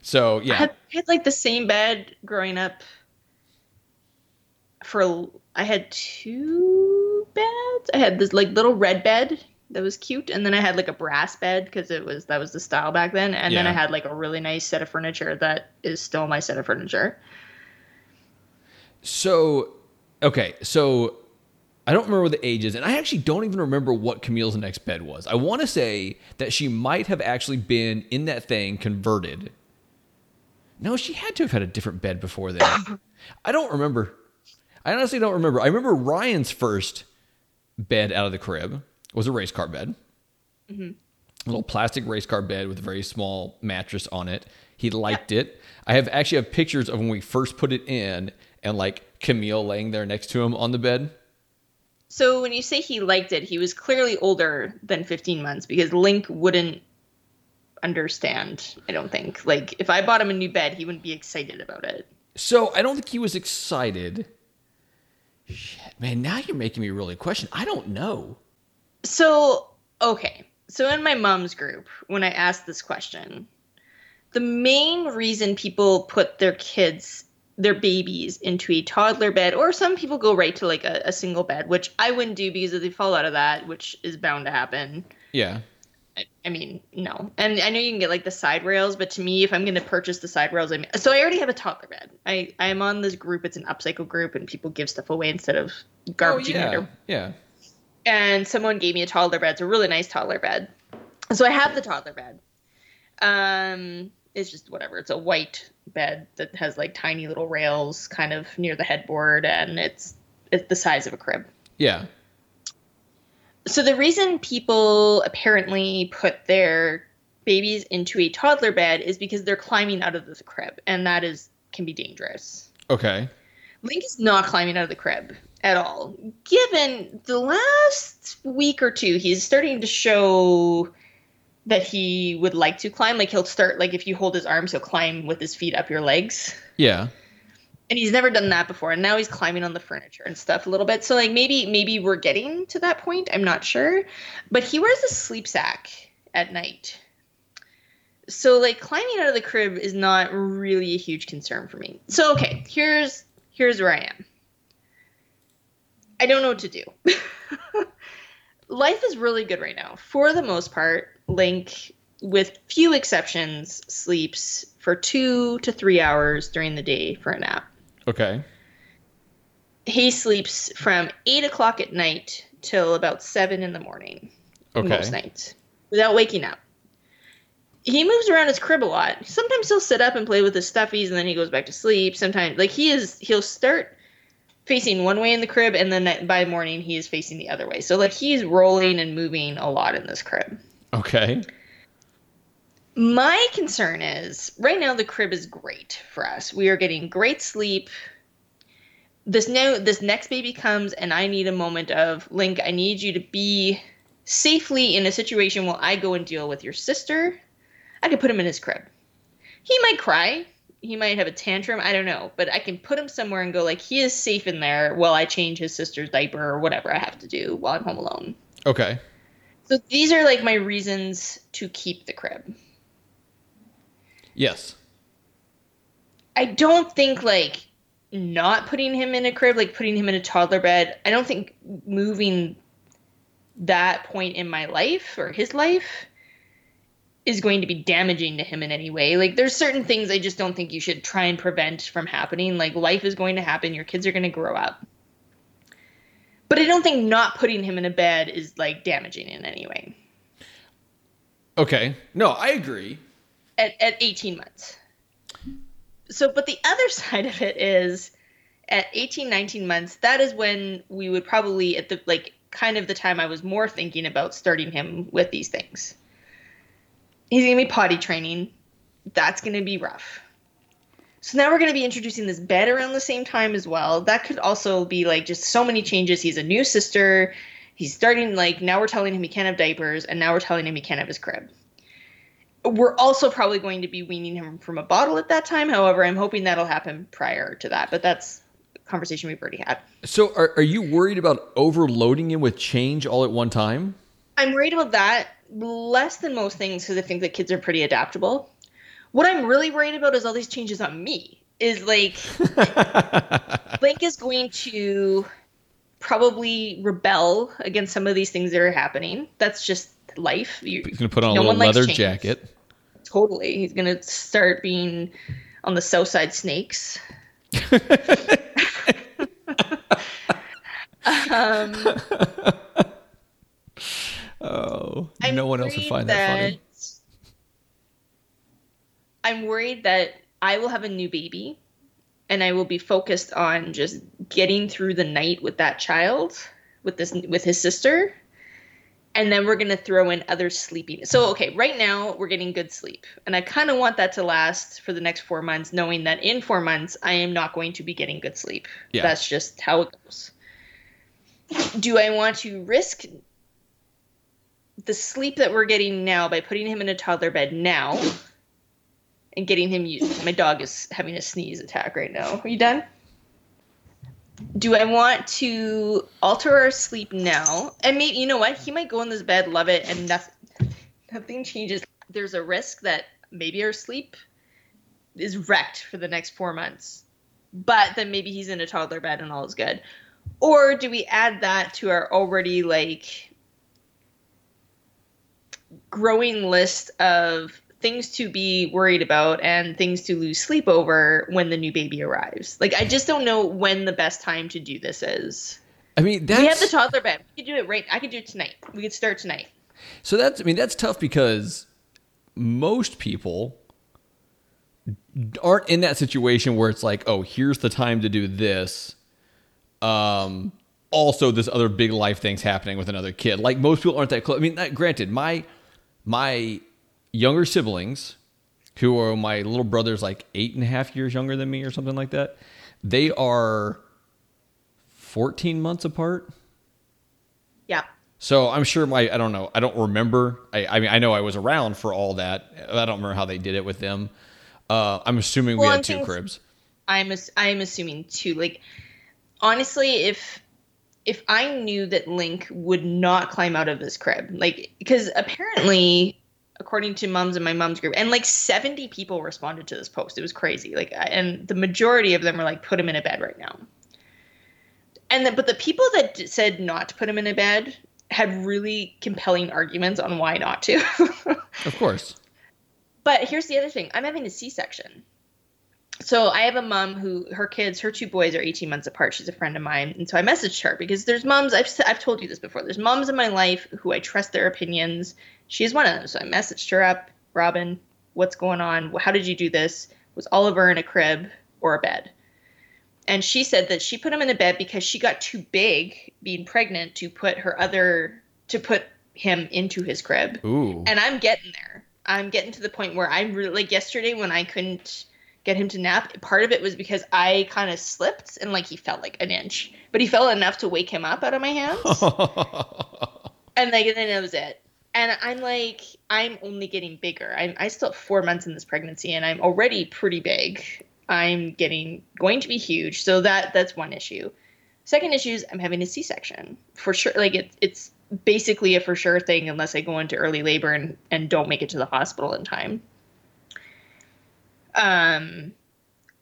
So
I
yeah,
had, I had like the same bed growing up. For I had two beds. I had this like little red bed that was cute, and then I had like a brass bed because it was that was the style back then. And then I had like a really nice set of furniture that is still my set of furniture.
So, okay, so I don't remember the ages, and I actually don't even remember what Camille's next bed was. I want to say that she might have actually been in that thing converted. No, she had to have had a different bed before then. I don't remember. I honestly don't remember. I remember Ryan's first bed out of the crib was a race car bed. Mm-hmm. A little plastic race car bed with a very small mattress on it. He liked it. I have actually have pictures of when we first put it in and like Camille laying there next to him on the bed.
So when you say he liked it, he was clearly older than 15 months because Link wouldn't understand. I don't think. Like if I bought him a new bed, he wouldn't be excited about it.
So I don't think he was excited. Shit, man, now you're making me really question. I don't know.
So, okay. So in my mom's group, when I asked this question, the main reason people put their kids, their babies, into a toddler bed, or some people go right to like a, a single bed, which I wouldn't do because if they fall out of that, which is bound to happen.
Yeah.
I, I mean, no. And I know you can get like the side rails, but to me, if I'm going to purchase the side rails, I mean, so I already have a toddler bed. I I am on this group. It's an upcycle group, and people give stuff away instead of garbage.
oh, yeah. Yeah.
and someone gave me a toddler bed. It's a really nice toddler bed. So I have the toddler bed. Um, it's just whatever. It's a white bed that has like tiny little rails kind of near the headboard, and it's it's the size of a crib.
Yeah.
So the reason people apparently put their babies into a toddler bed is because they're climbing out of the crib, and that is can be dangerous.
Okay.
Link is not climbing out of the crib at all. Given the last week or two, he's starting to show that he would like to climb. Like he'll start, like if you hold his arms, he'll climb with his feet up your legs.
Yeah.
And he's never done that before. And now he's climbing on the furniture and stuff a little bit. So like maybe maybe we're getting to that point. I'm not sure. But he wears a sleep sack at night. So like climbing out of the crib is not really a huge concern for me. So okay, here's here's where I am. I don't know what to do. <laughs> Life is really good right now. For the most part, Link, with few exceptions, sleeps for two to three hours during the day for a nap.
Okay.
He sleeps from eight o'clock at night till about seven in the morning
Okay.
most nights without waking up. He moves around his crib a lot. Sometimes he'll sit up and play with his stuffies and then he goes back to sleep. Sometimes like he is he'll start facing one way in the crib and then by morning he is facing the other way. So like he's rolling and moving a lot in this crib.
Okay.
My concern is right now the crib is great for us. We are getting great sleep. This now this next baby comes and I need a moment of Link, I need you to be safely in a situation while I go and deal with your sister. I could put him in his crib. He might cry. He might have a tantrum. I don't know. But I can put him somewhere and go like he is safe in there while I change his sister's diaper or whatever I have to do while I'm home alone.
Okay.
So these are like my reasons to keep the crib.
Yes.
I don't think like not putting him in a crib, like putting him in a toddler bed, I don't think moving that point in my life or his life is going to be damaging to him in any way. Like there's certain things I just don't think you should try and prevent from happening. Like life is going to happen, your kids are going to grow up. But I don't think not putting him in a bed is like damaging in any way.
Okay. No, I agree.
at, at 18 months. So, but the other <laughs> side of it is at 18, 19 months, that is when we would probably, at the like, kind of the time I was more thinking about starting him with these things. He's going to be potty training. That's going to be rough. So now we're going to be introducing this bed around the same time as well. That could also be like just so many changes. He's a new sister. He's starting like now we're telling him he can't have diapers, and now we're telling him he can't have his crib. We're also probably going to be weaning him from a bottle at that time. However, I'm hoping that'll happen prior to that, but that's a conversation we've already had.
So, are, are you worried about overloading him with change all at one time?
I'm worried about that less than most things because I think that kids are pretty adaptable. What I'm really worried about is all these changes on me. Is like <laughs> Link is going to probably rebel against some of these things that are happening. That's just life. You,
He's gonna put on
no
a little leather jacket.
Totally. He's gonna start being on the south side snakes. <laughs> <laughs> um,
Oh,
I'm
no one else would find that, funny.
I'm worried that I will have a new baby and I will be focused on just getting through the night with that child, with this with his sister. And then we're going to throw in other sleeping. So okay, right now we're getting good sleep. And I kind of want that to last for the next 4 months knowing that in 4 months I am not going to be getting good sleep.
Yeah.
That's just how it goes. Do I want to risk the sleep that we're getting now by putting him in a toddler bed now and getting him used. My dog is having a sneeze attack right now. Are you done? Do I want to alter our sleep now? And maybe you know what? He might go in this bed, love it, and nothing nothing changes. There's a risk that maybe our sleep is wrecked for the next four months. But then maybe he's in a toddler bed and all is good. Or do we add that to our already like growing list of things to be worried about and things to lose sleep over when the new baby arrives. Like I just don't know when the best time to do this is.
I mean, that's
we have the toddler bed. We could do it right. I could do it tonight. We could start tonight.
so that's I mean that's tough because most people aren't in that situation where it's like, oh, here's the time to do this. Um, also, this other big life thing's happening with another kid. Like most people aren't that close. I mean, granted, my my younger siblings, who are my little brother's like eight and a half years younger than me or something like that, they are 14 months apart.
Yeah.
So I'm sure my I don't know I don't remember I I mean I know I was around for all that I don't remember how they did it with them. Uh, I'm assuming we
Well,
had
and
two cribs.
I'm ass- I'm assuming too. Like honestly, if if I knew that Link would not climb out of this crib, like because apparently, according to mums in my mom's group, and like 70 people responded to this post. It was crazy. Like, and the majority of them were like, "Put him in a bed right now." And the, but the people that said not to put him in a bed had really compelling arguments on why not to.
Of course.
But here's the other thing I'm having a C section. So I have a mom who her kids, her two boys are 18 months apart. She's a friend of mine. And so I messaged her because there's moms, I've, I've told you this before, there's moms in my life who I trust their opinions. She's one of them. So I messaged her up, Robin, what's going on? How did you do this? Was Oliver in a crib or a bed? And she said that she put him in a bed because she got too big being pregnant to put her other, to put him into his crib
Ooh.
and I'm getting there. I'm getting to the point where I'm really like yesterday when I couldn't get him to nap. Part of it was because I kind of slipped and like he felt like an inch, but he fell enough to wake him up out of my hands, <laughs> and like and then that was it. And I'm like, I'm only getting bigger. I'm I still have four months in this pregnancy, and I'm already pretty big. I'm getting going to be huge, so that that's one issue. Second issue is I'm having a C-section for sure. Like it, it's basically a for sure thing unless I go into early labor and, and don't make it to the hospital in time. Um,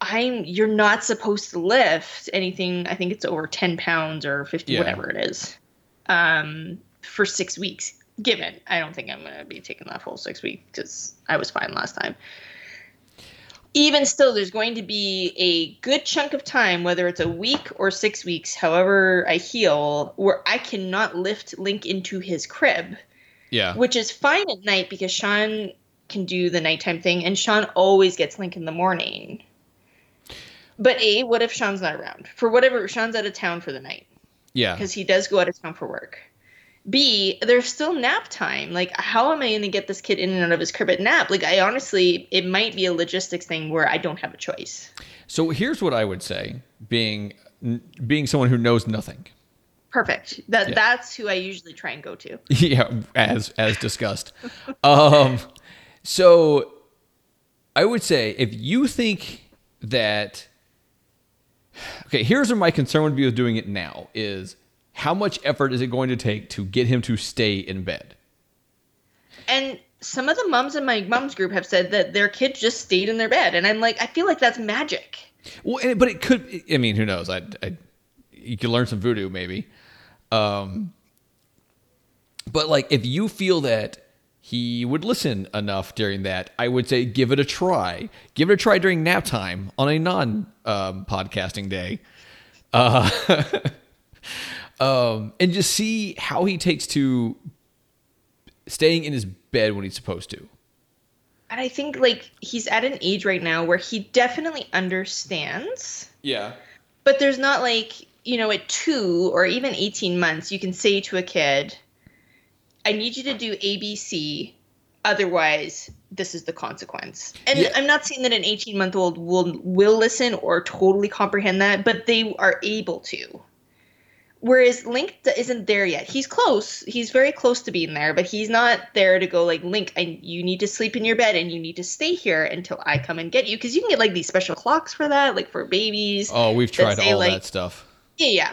I'm you're not supposed to lift anything. I think it's over ten pounds or fifty,
Yeah.
whatever it is, um, for six weeks. Given, I don't think I'm gonna be taking that full six weeks because I was fine last time. Even still, there's going to be a good chunk of time, whether it's a week or six weeks, however I heal, where I cannot lift Link into his crib
yeah.
which is fine at night because Sean can do the nighttime thing, and Sean always gets Link in the morning. But A, what if Sean's not around? For whatever, Sean's out of town for the night
Yeah.
because he does go out of town for work. B, there's still nap time. Like, how am I going to get this kid in and out of his crib at nap? Like, I honestly, it might be a logistics thing where I don't have a choice.
So here's what I would say, being being someone who knows nothing.
Perfect. That
Yeah.
that's who I usually try and go to. <laughs>
yeah, as as discussed. um, so I would say if you think that okay, here's where my concern would be with doing it now is how much effort is it going to take to get him to stay in bed?
And some of the moms in my mom's group have said that their kid just stayed in their bed, and I'm like, I feel like that's magic.
Well, but it could. I mean, who knows? I, I you could learn some voodoo maybe. Um, but like, if you feel that he would listen enough during that, I would say give it a try. Give it a try during nap time on a non um, podcasting day, uh, <laughs> um, and just see how he takes to staying in his bed when he's supposed to.
And I think like he's at an age right now where he definitely understands,
Yeah.
but there's not like, you know, at two or even 18 months, you can say to a kid, I need you to do ABC, otherwise this is the consequence. And
Yeah.
I'm not saying that an 18 month old will will listen or totally comprehend that, but they are able to. Whereas Link isn't there yet. He's close. He's very close to being there, but he's not there to go like Link. And you need to sleep in your bed and you need to stay here until I come and get you because you can get like these special clocks for that, like for babies.
Oh, we've tried
say,
all
like-
that stuff.
Yeah, yeah.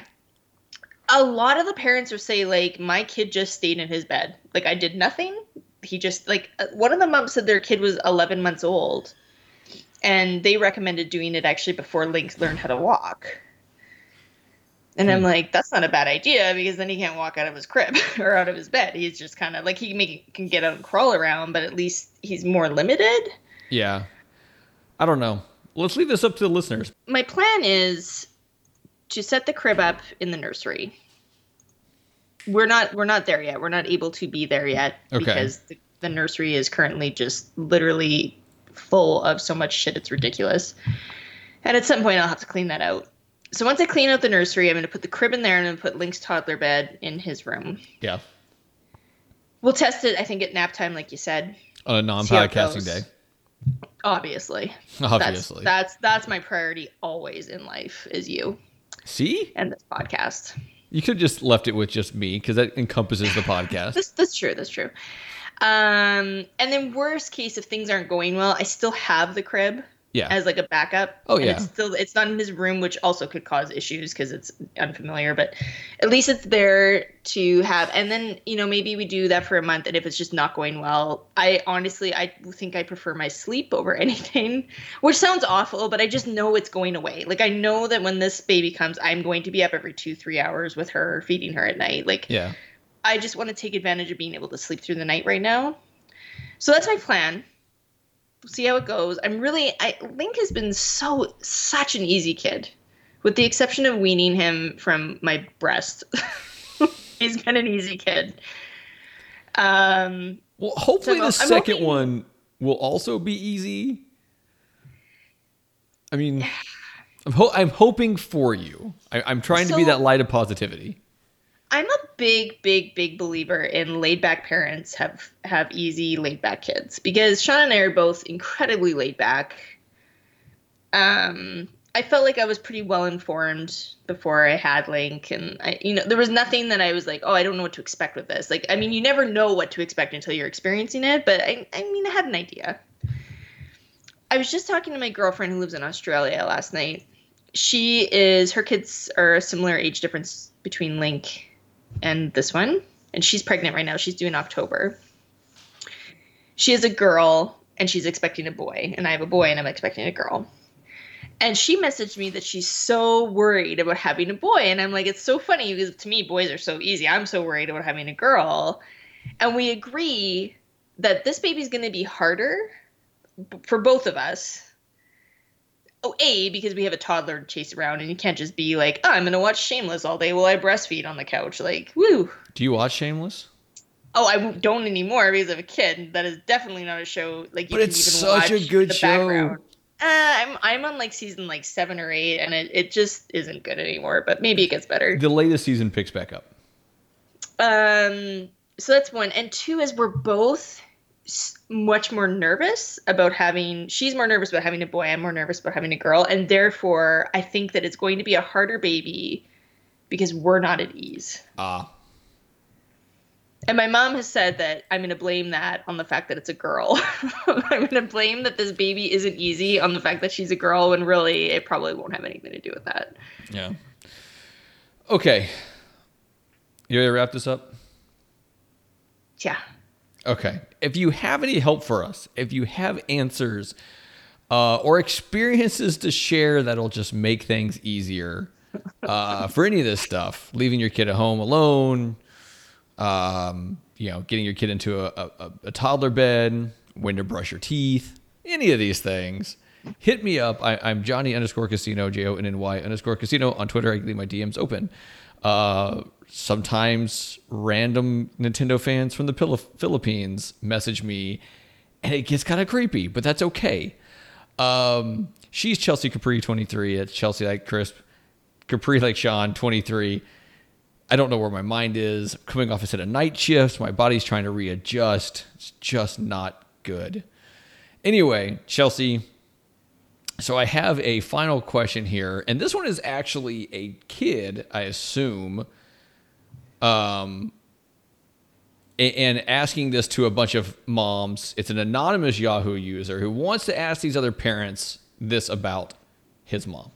A lot of the parents will say like, my kid just stayed in his bed. Like I did nothing. He just like uh, one of the moms said their kid was 11 months old, and they recommended doing it actually before Link learned how to walk. And I'm
Hmm.
like, that's not a bad idea because then he can't walk out of his crib <laughs> or out of his bed. He's just kind of like he can make can get out and crawl around, but at least he's more limited.
Yeah. I don't know. Let's leave this up to the listeners.
my plan is to set the crib up in the nursery. We're not we're not there yet. We're not able to be there yet
Okay.
because the, the nursery is currently just literally full of so much shit it's ridiculous. And at some point I'll have to clean that out. So once I clean out the nursery, I'm going to put the crib in there and to put Link's toddler bed in his room.
Yeah.
We'll test it I think at nap time like you said.
On a non
See how it
podcasting day.
Obviously.
Obviously.
That's, that's that's my priority always in life is you
See?
and this podcast.
You could have just left it with just me because that encompasses the podcast. <laughs>
That's that's true. That's true. Um, and then worst case, if things aren't going well, I still have the crib
yeah.
as like a backup.
Oh,
And
yeah.
It's still it's not in his room, which also could cause issues because it's unfamiliar. But at least it's there to have. And then you know maybe we do that for a month, and if it's just not going well, I honestly I think I prefer my sleep <laughs> over anything, which sounds awful, but I just know it's going away. Like I know that when this baby comes, I'm going to be up every two three hours with her, feeding her at night. Like
yeah.
I just want to take advantage of being able to sleep through the night right now. So that's my plan. See how it goes. I'm really I Link has been so such an easy kid. With the exception of weaning him from my breast. <laughs> He's been an easy kid. Um
Well, hopefully
So,
the
I'm
second
hoping-
one will also be easy. I mean, <sighs> I'm, ho- I'm hoping for you. I- I'm trying to be that light of positivity.
I'm a big, big, big believer in laid back parents have have easy laid back kids because Sean and I are both incredibly laid back. Um, I felt like I was pretty well informed before I had Link, and I, you know, there was nothing that I was like, oh, I don't know what to expect with this. Like, I mean, you never know what to expect until you're experiencing it, but I, I mean, I had an idea. I was just talking to my girlfriend who lives in Australia last night. She is her kids are a similar age difference between Link and this one, and she's pregnant right now. She's due in October. She is a girl, and she's expecting a boy, and I have a boy, and I'm expecting a girl. And she messaged me that she's so worried about having a boy, and I'm like, it's so funny because to me, boys are so easy. I'm so worried about having a girl, and we agree that this baby's going to be harder for both of us oh a because we have a toddler to chase around and you can't just be like oh, i'm gonna watch shameless all day while i breastfeed on the couch like woo
Do you watch Shameless?
Oh, I don't anymore because of a kid. That is definitely not a show like you
But
can
it's
even
such a good
the
show.
background. Uh, I'm I'm on like season like seven or eight, and it, it just isn't good anymore. But maybe it gets better.
The latest season picks back up.
Um, so that's one, and two is we're both much more nervous about having. She's more nervous about having a boy. I'm more nervous about having a girl, and therefore I think that it's going to be a harder baby because we're not at ease.
Ah,
And my mom has said that I'm going to blame that on the fact that it's a girl. <laughs> I'm going to blame that this baby isn't easy on the fact that she's a girl when really it probably won't have anything to do with that.
yeah. Okay. You ready to wrap this up?
Yeah.
Okay. If you have any help for us, if you have answers uh, or experiences to share that'll just make things easier uh, <laughs> for any of this stuff, leaving your kid at home alone, um, you know, getting your kid into a, a, a toddler bed, when to brush your teeth, any of these things, hit me up. I, I'm Jonny underscore casino, J O N N Y underscore casino on Twitter. I leave my DMs open. Uh, sometimes random Nintendo fans from the Philippines message me, and it gets kind of creepy, but that's okay. Um, she's Chelsey Capri 23. It's Chelsey like Crisp, Capri like Sean 23. I don't know where my mind is. Coming off a set of night shifts, my body's trying to readjust. It's just not good. Anyway, Chelsey. So I have a final question here, and this one is actually a kid, I assume. Um, and asking this to a bunch of moms. It's an anonymous Yahoo user who wants to ask these other parents this about his mom.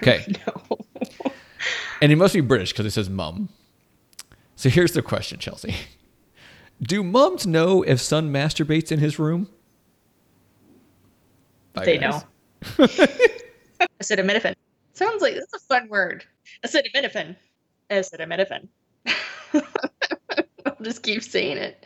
Okay. <laughs>
No.
And he must be British because it says mum. So here's the question, Chelsey. Do mums know if son masturbates in his room? Bye,
they
guys.
know. <laughs> Acetaminophen. Sounds like that's a fun word. Acetaminophen. Acetaminophen. <laughs> I'll just keep saying it.